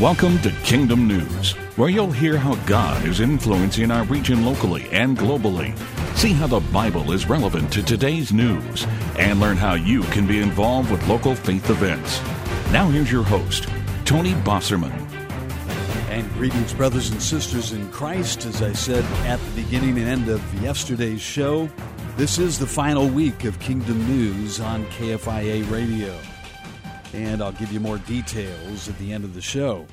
Welcome to Kingdom News, where you'll hear how God is influencing our region locally and globally. See how the Bible is relevant to today's news and learn how you can be involved with local faith events. Now, here's your host, Tony Bosserman. And greetings, brothers and sisters in Christ. As I said at the beginning and end of yesterday's show, this is the final week of Kingdom News on KFIA Radio and I'll give you more details at the end of the show.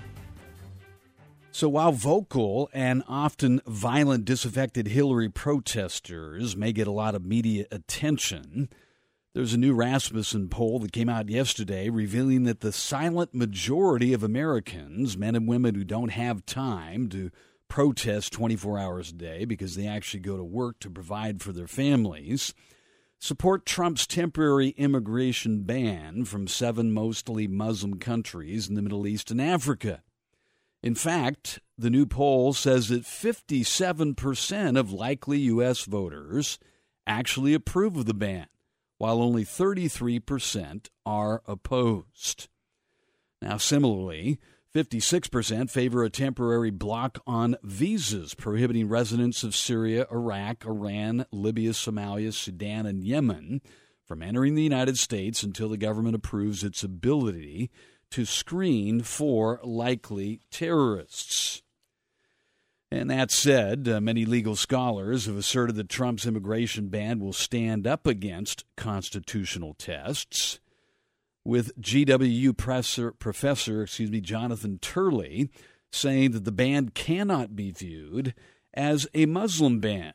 So, while vocal and often violent, disaffected Hillary protesters may get a lot of media attention, there's a new Rasmussen poll that came out yesterday revealing that the silent majority of Americans, men and women who don't have time to protest 24 hours a day because they actually go to work to provide for their families, support Trump's temporary immigration ban from seven mostly Muslim countries in the Middle East and Africa. In fact, the new poll says that 57% of likely U.S. voters actually approve of the ban, while only 33% are opposed. Now, similarly, 56% favor a temporary block on visas prohibiting residents of Syria, Iraq, Iran, Libya, Somalia, Sudan, and Yemen from entering the United States until the government approves its ability to screen for likely terrorists. And that said, uh, many legal scholars have asserted that Trump's immigration ban will stand up against constitutional tests with GWU professor, professor excuse me, Jonathan Turley saying that the ban cannot be viewed as a Muslim ban,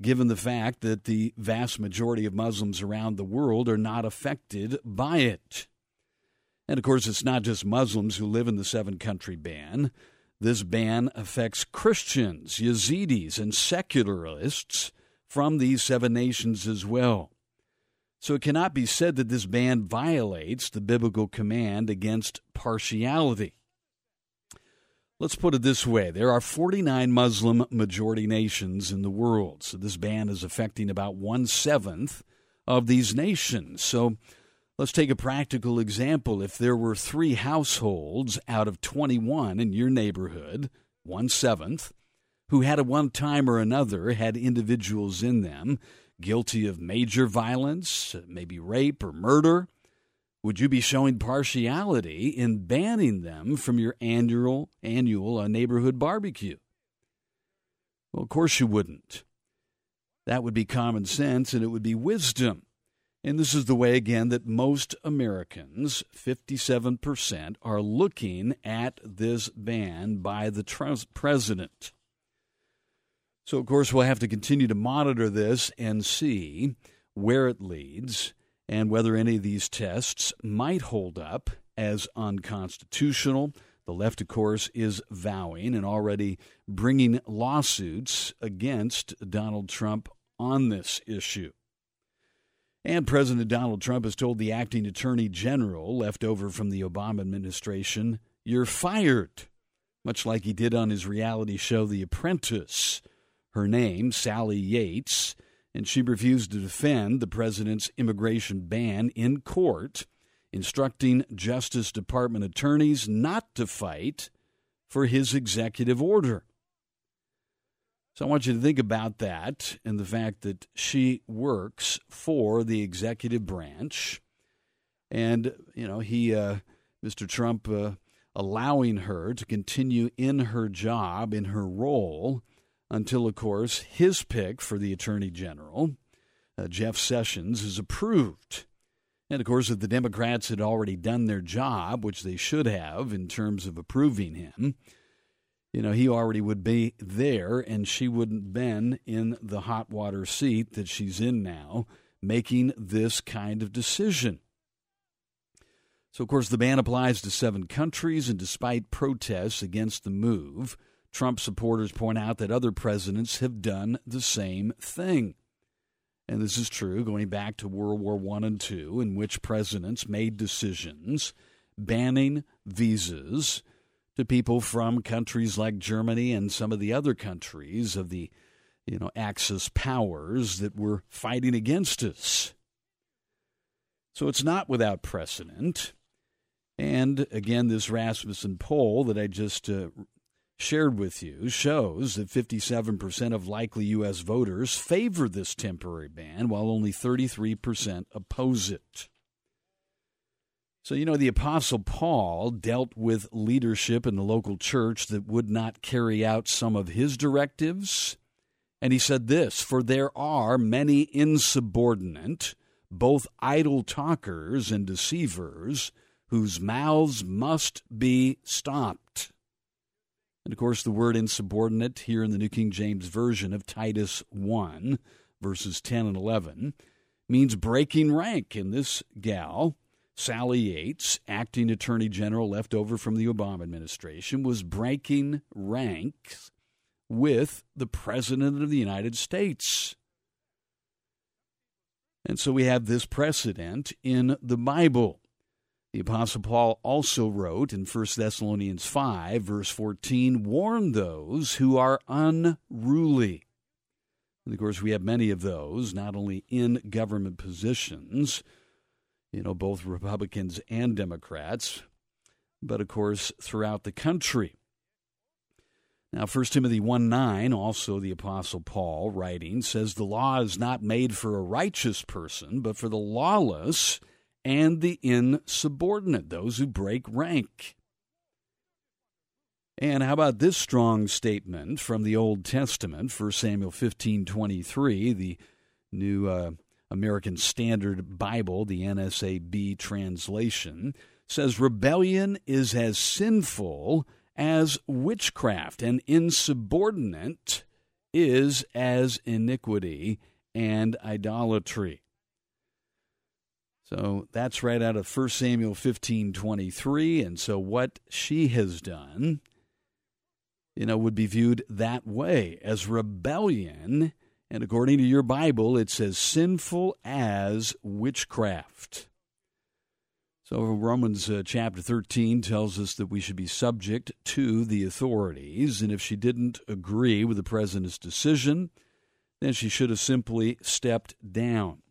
given the fact that the vast majority of Muslims around the world are not affected by it. And of course, it's not just Muslims who live in the seven country ban. This ban affects Christians, Yazidis, and secularists from these seven nations as well. So it cannot be said that this ban violates the biblical command against partiality. Let's put it this way there are 49 Muslim majority nations in the world, so this ban is affecting about one seventh of these nations. So let's take a practical example. If there were three households out of 21 in your neighborhood, one seventh, who had at one time or another had individuals in them guilty of major violence, maybe rape or murder? Would you be showing partiality in banning them from your annual annual uh, neighborhood barbecue? Well, of course you wouldn't. That would be common sense and it would be wisdom. And this is the way, again, that most Americans, 57%, are looking at this ban by the president. So, of course, we'll have to continue to monitor this and see where it leads and whether any of these tests might hold up as unconstitutional. The left, of course, is vowing and already bringing lawsuits against Donald Trump on this issue. And President Donald Trump has told the acting attorney general, left over from the Obama administration, You're fired, much like he did on his reality show, The Apprentice her name, Sally Yates, and she refused to defend the president's immigration ban in court, instructing Justice Department attorneys not to fight for his executive order. So I want you to think about that and the fact that she works for the executive branch. And, you know, he, uh, Mr. Trump, uh, allowing her to continue in her job, in her role, until, of course, his pick for the Attorney General, uh, Jeff Sessions, is approved. And of course, if the Democrats had already done their job, which they should have in terms of approving him, you know, he already would be there and she wouldn't been in the hot water seat that she's in now, making this kind of decision. So, of course, the ban applies to seven countries, and despite protests against the move, Trump supporters point out that other presidents have done the same thing. And this is true going back to World War I and II, in which presidents made decisions banning visas to people from countries like Germany and some of the other countries of the you know Axis powers that were fighting against us. So it's not without precedent. And again, this Rasmussen poll that I just uh, shared with you shows that 57% of likely U.S. voters favor this temporary ban, while only 33% oppose it. So, you know, the Apostle Paul dealt with leadership in the local church that would not carry out some of his directives. And he said this For there are many insubordinate, both idle talkers and deceivers, whose mouths must be stopped and of course, the word insubordinate here in the New King James Version of Titus 1, verses 10 and 11, means breaking rank. And this gal, Sally Yates, acting attorney general left over from the Obama administration, was breaking ranks with the President of the United States. And so we have this precedent in the Bible. The Apostle Paul also wrote in 1 Thessalonians 5, verse 14, warn those who are unruly. And of course, we have many of those, not only in government positions, you know, both Republicans and Democrats, but of course throughout the country. Now, 1 Timothy 1 9, also the Apostle Paul writing, says, The law is not made for a righteous person, but for the lawless and the insubordinate, those who break rank. And how about this strong statement from the Old Testament, 1 Samuel 15 23, the New uh, American Standard Bible, the NASB translation, says, Rebellion is as sinful as witchcraft, and insubordinate is as iniquity and idolatry. So that's right out of 1 Samuel 15 23. And so what she has done, you know, would be viewed that way as rebellion. And according to your Bible, it says sinful as witchcraft. So Romans uh, chapter 13 tells us that we should be subject to the authorities. And if she didn't agree with the president's decision, then she should have simply stepped down.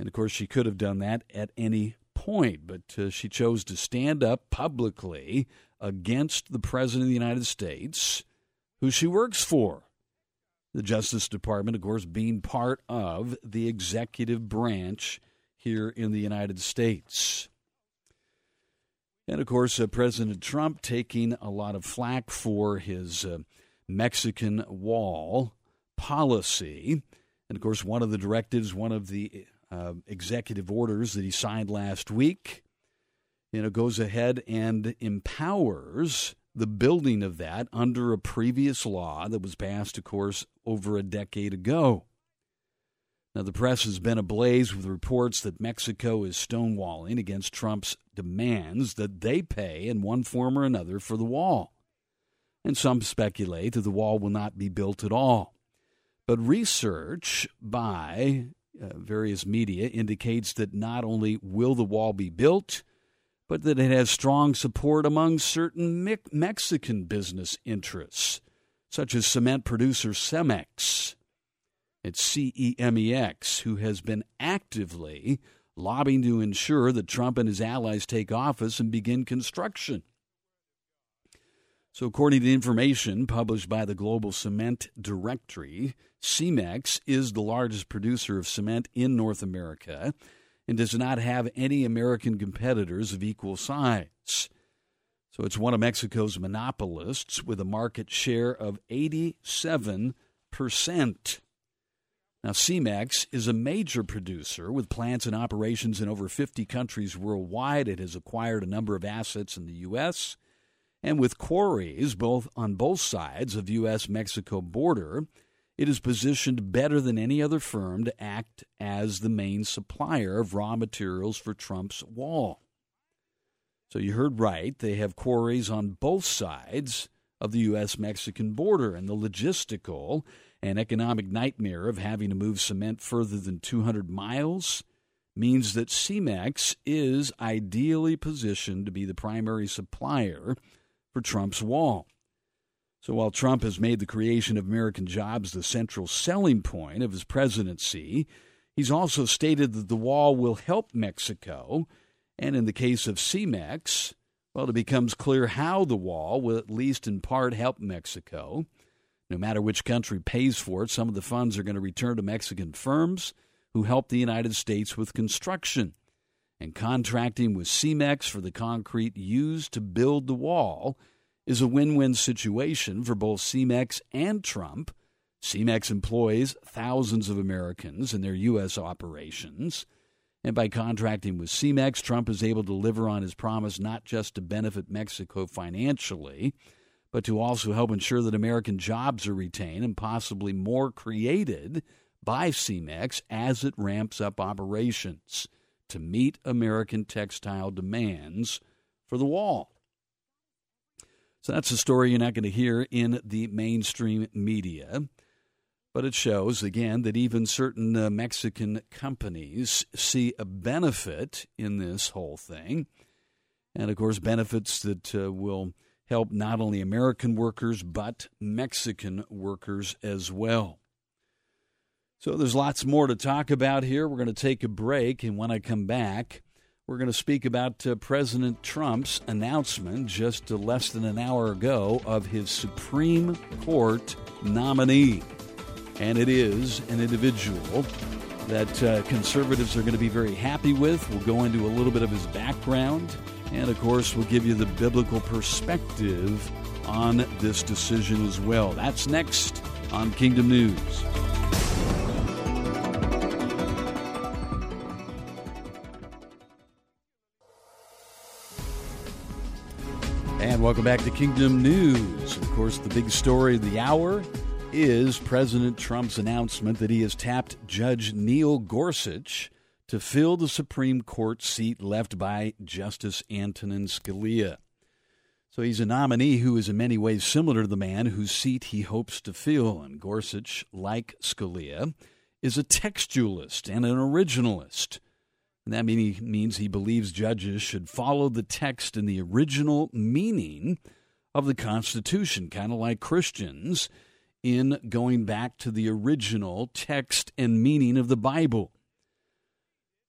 And of course, she could have done that at any point, but uh, she chose to stand up publicly against the President of the United States, who she works for. The Justice Department, of course, being part of the executive branch here in the United States. And of course, uh, President Trump taking a lot of flack for his uh, Mexican wall policy. And of course, one of the directives, one of the uh, executive orders that he signed last week, you know, goes ahead and empowers the building of that under a previous law that was passed, of course, over a decade ago. Now, the press has been ablaze with reports that Mexico is stonewalling against Trump's demands that they pay in one form or another for the wall. And some speculate that the wall will not be built at all. But research by uh, various media indicates that not only will the wall be built, but that it has strong support among certain Me- Mexican business interests, such as cement producer Cemex. It's CEMEX, who has been actively lobbying to ensure that Trump and his allies take office and begin construction. So, according to information published by the Global Cement Directory, Cemex is the largest producer of cement in North America and does not have any American competitors of equal size. So, it's one of Mexico's monopolists with a market share of 87%. Now, Cemex is a major producer with plants and operations in over 50 countries worldwide. It has acquired a number of assets in the U.S and with quarries both on both sides of U.S. Mexico border, it is positioned better than any other firm to act as the main supplier of raw materials for Trump's wall. So you heard right, they have quarries on both sides of the U.S. Mexican border, and the logistical and economic nightmare of having to move cement further than 200 miles means that Cemex is ideally positioned to be the primary supplier for Trump's wall. So while Trump has made the creation of American jobs the central selling point of his presidency, he's also stated that the wall will help Mexico And in the case of Cemex, well, it becomes clear how the wall will at least in part help Mexico. No matter which country pays for it, some of the funds are going to return to Mexican firms who help the United States with construction. And contracting with CEMEX for the concrete used to build the wall is a win win situation for both CEMEX and Trump. CEMEX employs thousands of Americans in their U.S. operations. And by contracting with CEMEX, Trump is able to deliver on his promise not just to benefit Mexico financially, but to also help ensure that American jobs are retained and possibly more created by CEMEX as it ramps up operations to meet American textile demands for the wall. So that's a story you're not going to hear in the mainstream media. But it shows, again, that even certain uh, Mexican companies see a benefit in this whole thing. And of course, benefits that uh, will help not only American workers, but Mexican workers as well. So there's lots more to talk about here. We're going to take a break. And when I come back, we're going to speak about uh, President Trump's announcement just uh, less than an hour ago of his Supreme Court nominee and it is an individual that uh, conservatives are going to be very happy with. We'll go into a little bit of his background, and of course, we'll give you the biblical perspective on this decision as well. That's next on Kingdom News. And welcome back to Kingdom News. Of course, the big story of the hour is President Trump's announcement that he has tapped Judge Neil Gorsuch to fill the Supreme Court seat left by Justice Antonin Scalia. So he's a nominee who is in many ways similar to the man whose seat he hopes to fill. And Gorsuch, like Scalia, is a textualist and an originalist. And that means he believes judges should follow the text and the original meaning of the Constitution, kind of like Christians in going back to the original text and meaning of the Bible.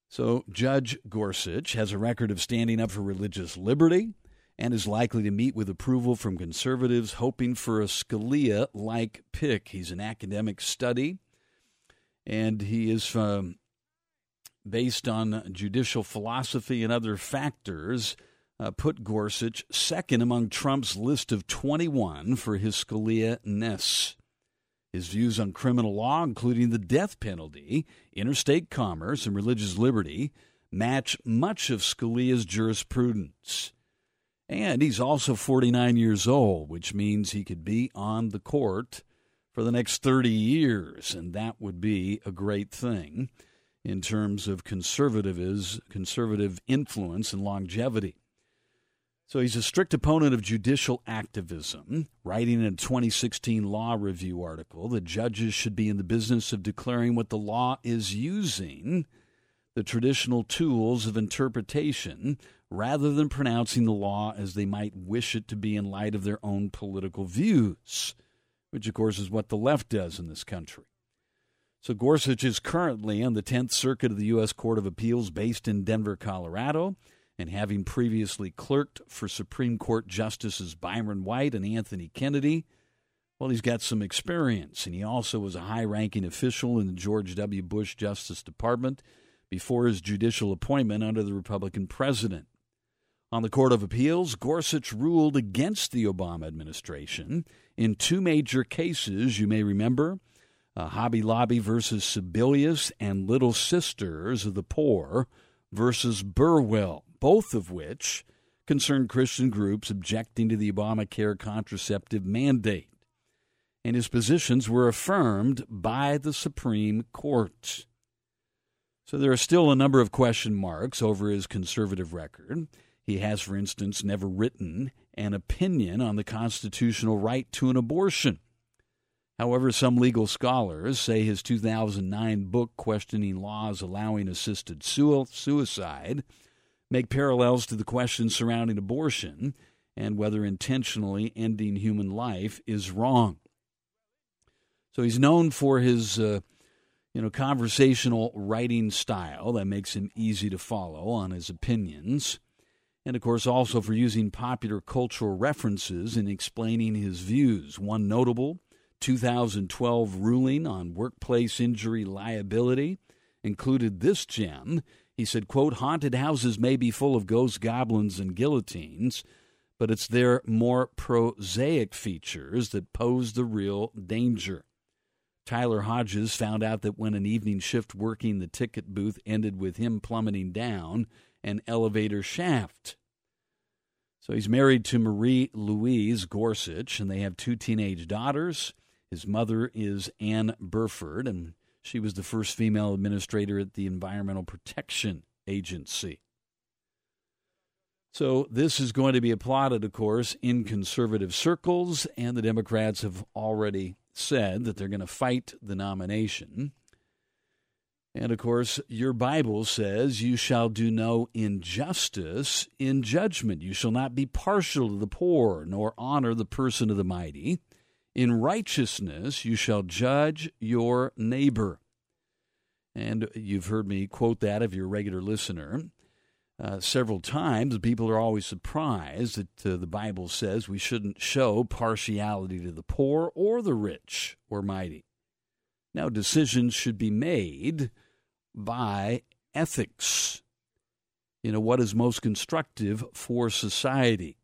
So, Judge Gorsuch has a record of standing up for religious liberty and is likely to meet with approval from conservatives hoping for a Scalia like pick. He's an academic study, and he is um, based on judicial philosophy and other factors. Uh, put Gorsuch second among Trump's list of 21 for his Scalia ness. His views on criminal law, including the death penalty, interstate commerce, and religious liberty, match much of Scalia's jurisprudence. And he's also 49 years old, which means he could be on the court for the next 30 years, and that would be a great thing in terms of conservative conservative influence and longevity. So he's a strict opponent of judicial activism, writing in a 2016 Law Review article that judges should be in the business of declaring what the law is using, the traditional tools of interpretation, rather than pronouncing the law as they might wish it to be in light of their own political views, which, of course, is what the left does in this country. So Gorsuch is currently on the 10th Circuit of the U.S. Court of Appeals based in Denver, Colorado and having previously clerked for Supreme Court Justices Byron White and Anthony Kennedy, well, he's got some experience, and he also was a high ranking official in the George W. Bush Justice Department before his judicial appointment under the Republican president. On the Court of Appeals, Gorsuch ruled against the Obama administration in two major cases, you may remember uh, Hobby Lobby versus Sebelius and Little Sisters of the Poor versus Burwell both of which concerned Christian groups objecting to the Obamacare contraceptive mandate. And his positions were affirmed by the Supreme Court. So there are still a number of question marks over his conservative record. He has, for instance, never written an opinion on the constitutional right to an abortion. However, some legal scholars say his 2009 book questioning laws allowing assisted suicide make parallels to the questions surrounding abortion and whether intentionally ending human life is wrong. So he's known for his uh, you know, conversational writing style that makes him easy to follow on his opinions. And of course, also for using popular cultural references in explaining his views. One notable 2012 ruling on workplace injury liability included this gem. He said, quote, haunted houses may be full of ghosts, goblins, and guillotines, but it's their more prosaic features that pose the real danger. Tyler Hodges found out that when an evening shift working the ticket booth ended with him plummeting down an elevator shaft. So he's married to Marie Louise Gorsuch, and they have two teenage daughters. His mother is Anne Burford, and she was the first female administrator at the Environmental Protection Agency. So this is going to be applauded, of course, in conservative circles, and the Democrats have already said that they're going to fight the nomination. And of course, your Bible says, You shall do no injustice in judgment. You shall not be partial to the poor, nor honor the person of the mighty. In righteousness you shall judge your neighbor. And you've heard me quote that of you're regular listener. Uh, several times. People are always surprised that uh, the Bible says we shouldn't show partiality to the poor or the rich or mighty. Now, decisions should be made by ethics. You know, what is most constructive for society.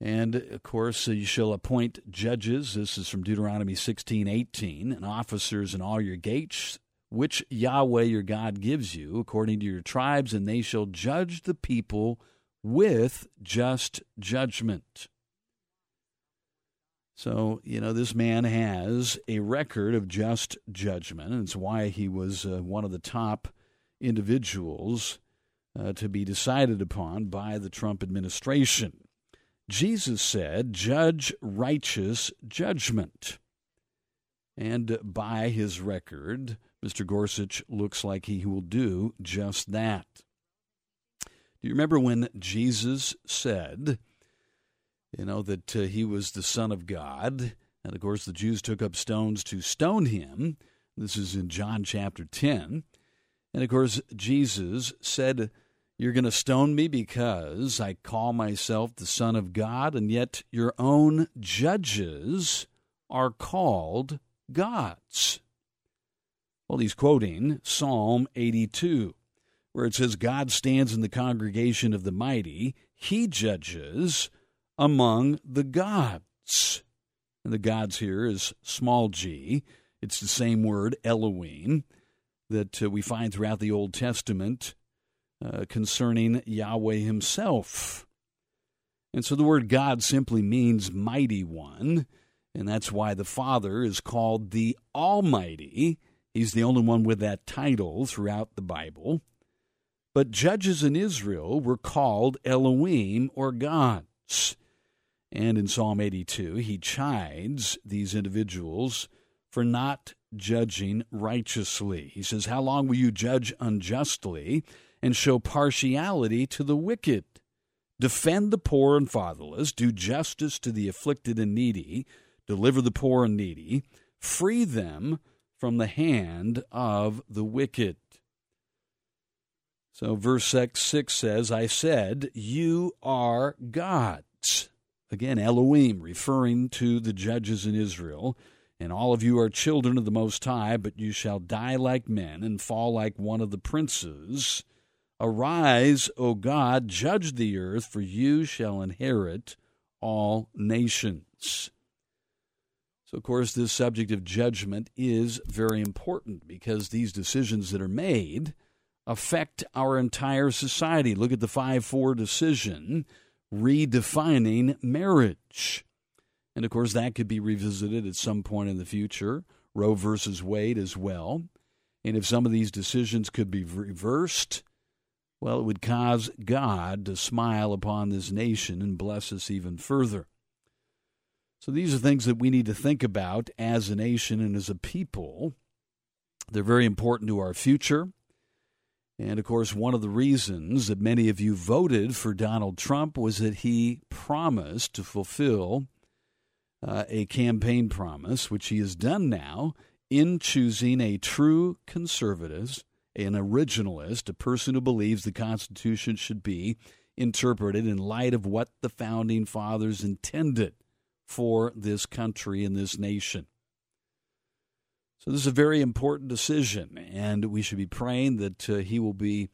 And of course, uh, you shall appoint judges. This is from Deuteronomy 16 18, and officers in all your gates which Yahweh your God gives you, according to your tribes, and they shall judge the people with just judgment. So, you know, this man has a record of just judgment, and it's why he was uh, one of the top individuals uh, to be decided upon by the Trump administration. Jesus said, Judge righteous judgment. And by his record, Mr. Gorsuch looks like he will do just that. Do you remember when Jesus said, you know, that uh, he was the Son of God? And of course, the Jews took up stones to stone him. This is in John chapter 10. And of course, Jesus said, You're going to stone me because I call myself the Son of God, and yet your own judges are called gods. Well, he's quoting Psalm 82, where it says, God stands in the congregation of the mighty, he judges among the gods. And the gods here is small g. It's the same word, Elohim, that uh, we find throughout the Old Testament uh, concerning Yahweh himself. And so the word God simply means mighty one, and that's why the Father is called the Almighty He's the only one with that title throughout the Bible. But judges in Israel were called Elohim or gods. And in Psalm 82, he chides these individuals for not judging righteously. He says, How long will you judge unjustly and show partiality to the wicked? Defend the poor and fatherless, do justice to the afflicted and needy, deliver the poor and needy, free them from the hand of the wicked. So, verse 6 says, I said, You are gods. Again, Elohim, referring to the judges in Israel. And all of you are children of the Most High, but you shall die like men and fall like one of the princes. Arise, O God, judge the earth, for you shall inherit all nations. So, of course, this subject of judgment is very important because these decisions that are made affect our entire society. Look at the 5 4 decision redefining marriage. And of course, that could be revisited at some point in the future. Roe versus Wade as well. And if some of these decisions could be reversed, well, it would cause God to smile upon this nation and bless us even further. So these are things that we need to think about as a nation and as a people. They're very important to our future. And of course, one of the reasons that many of you voted for Donald Trump was that he promised to fulfill uh, a campaign promise, which he has done now in choosing a true conservative, an originalist, a person who believes the Constitution should be interpreted in light of what the founding fathers intended for this country and this nation. So, this is a very important decision, and we should be praying that uh, he will be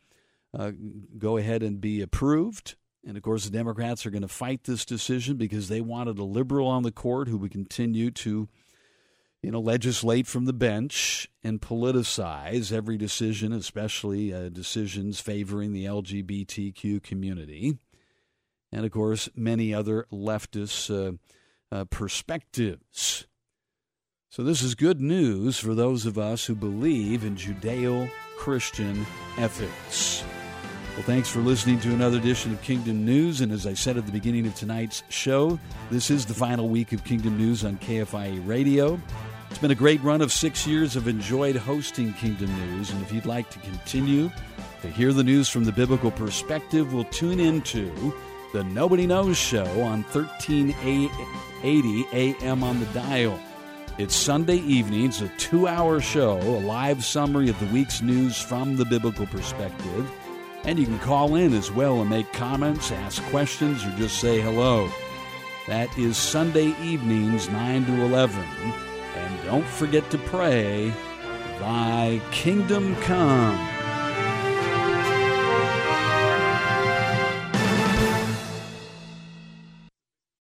uh, go ahead and be approved. And of course, the Democrats are going to fight this decision because they wanted a liberal on the court who would continue to, you know, legislate from the bench and politicize every decision, especially uh, decisions favoring the LGBTQ community, and of course, many other leftist uh, uh, perspectives. So, this is good news for those of us who believe in Judeo Christian ethics. Well, thanks for listening to another edition of Kingdom News. And as I said at the beginning of tonight's show, this is the final week of Kingdom News on KFIA Radio. It's been a great run of six years. I've enjoyed hosting Kingdom News. And if you'd like to continue to hear the news from the biblical perspective, we'll tune into the Nobody Knows Show on 1380 AM on the dial. It's Sunday evenings, a two hour show, a live summary of the week's news from the biblical perspective. And you can call in as well and make comments, ask questions, or just say hello. That is Sunday evenings, 9 to 11. And don't forget to pray, Thy kingdom come.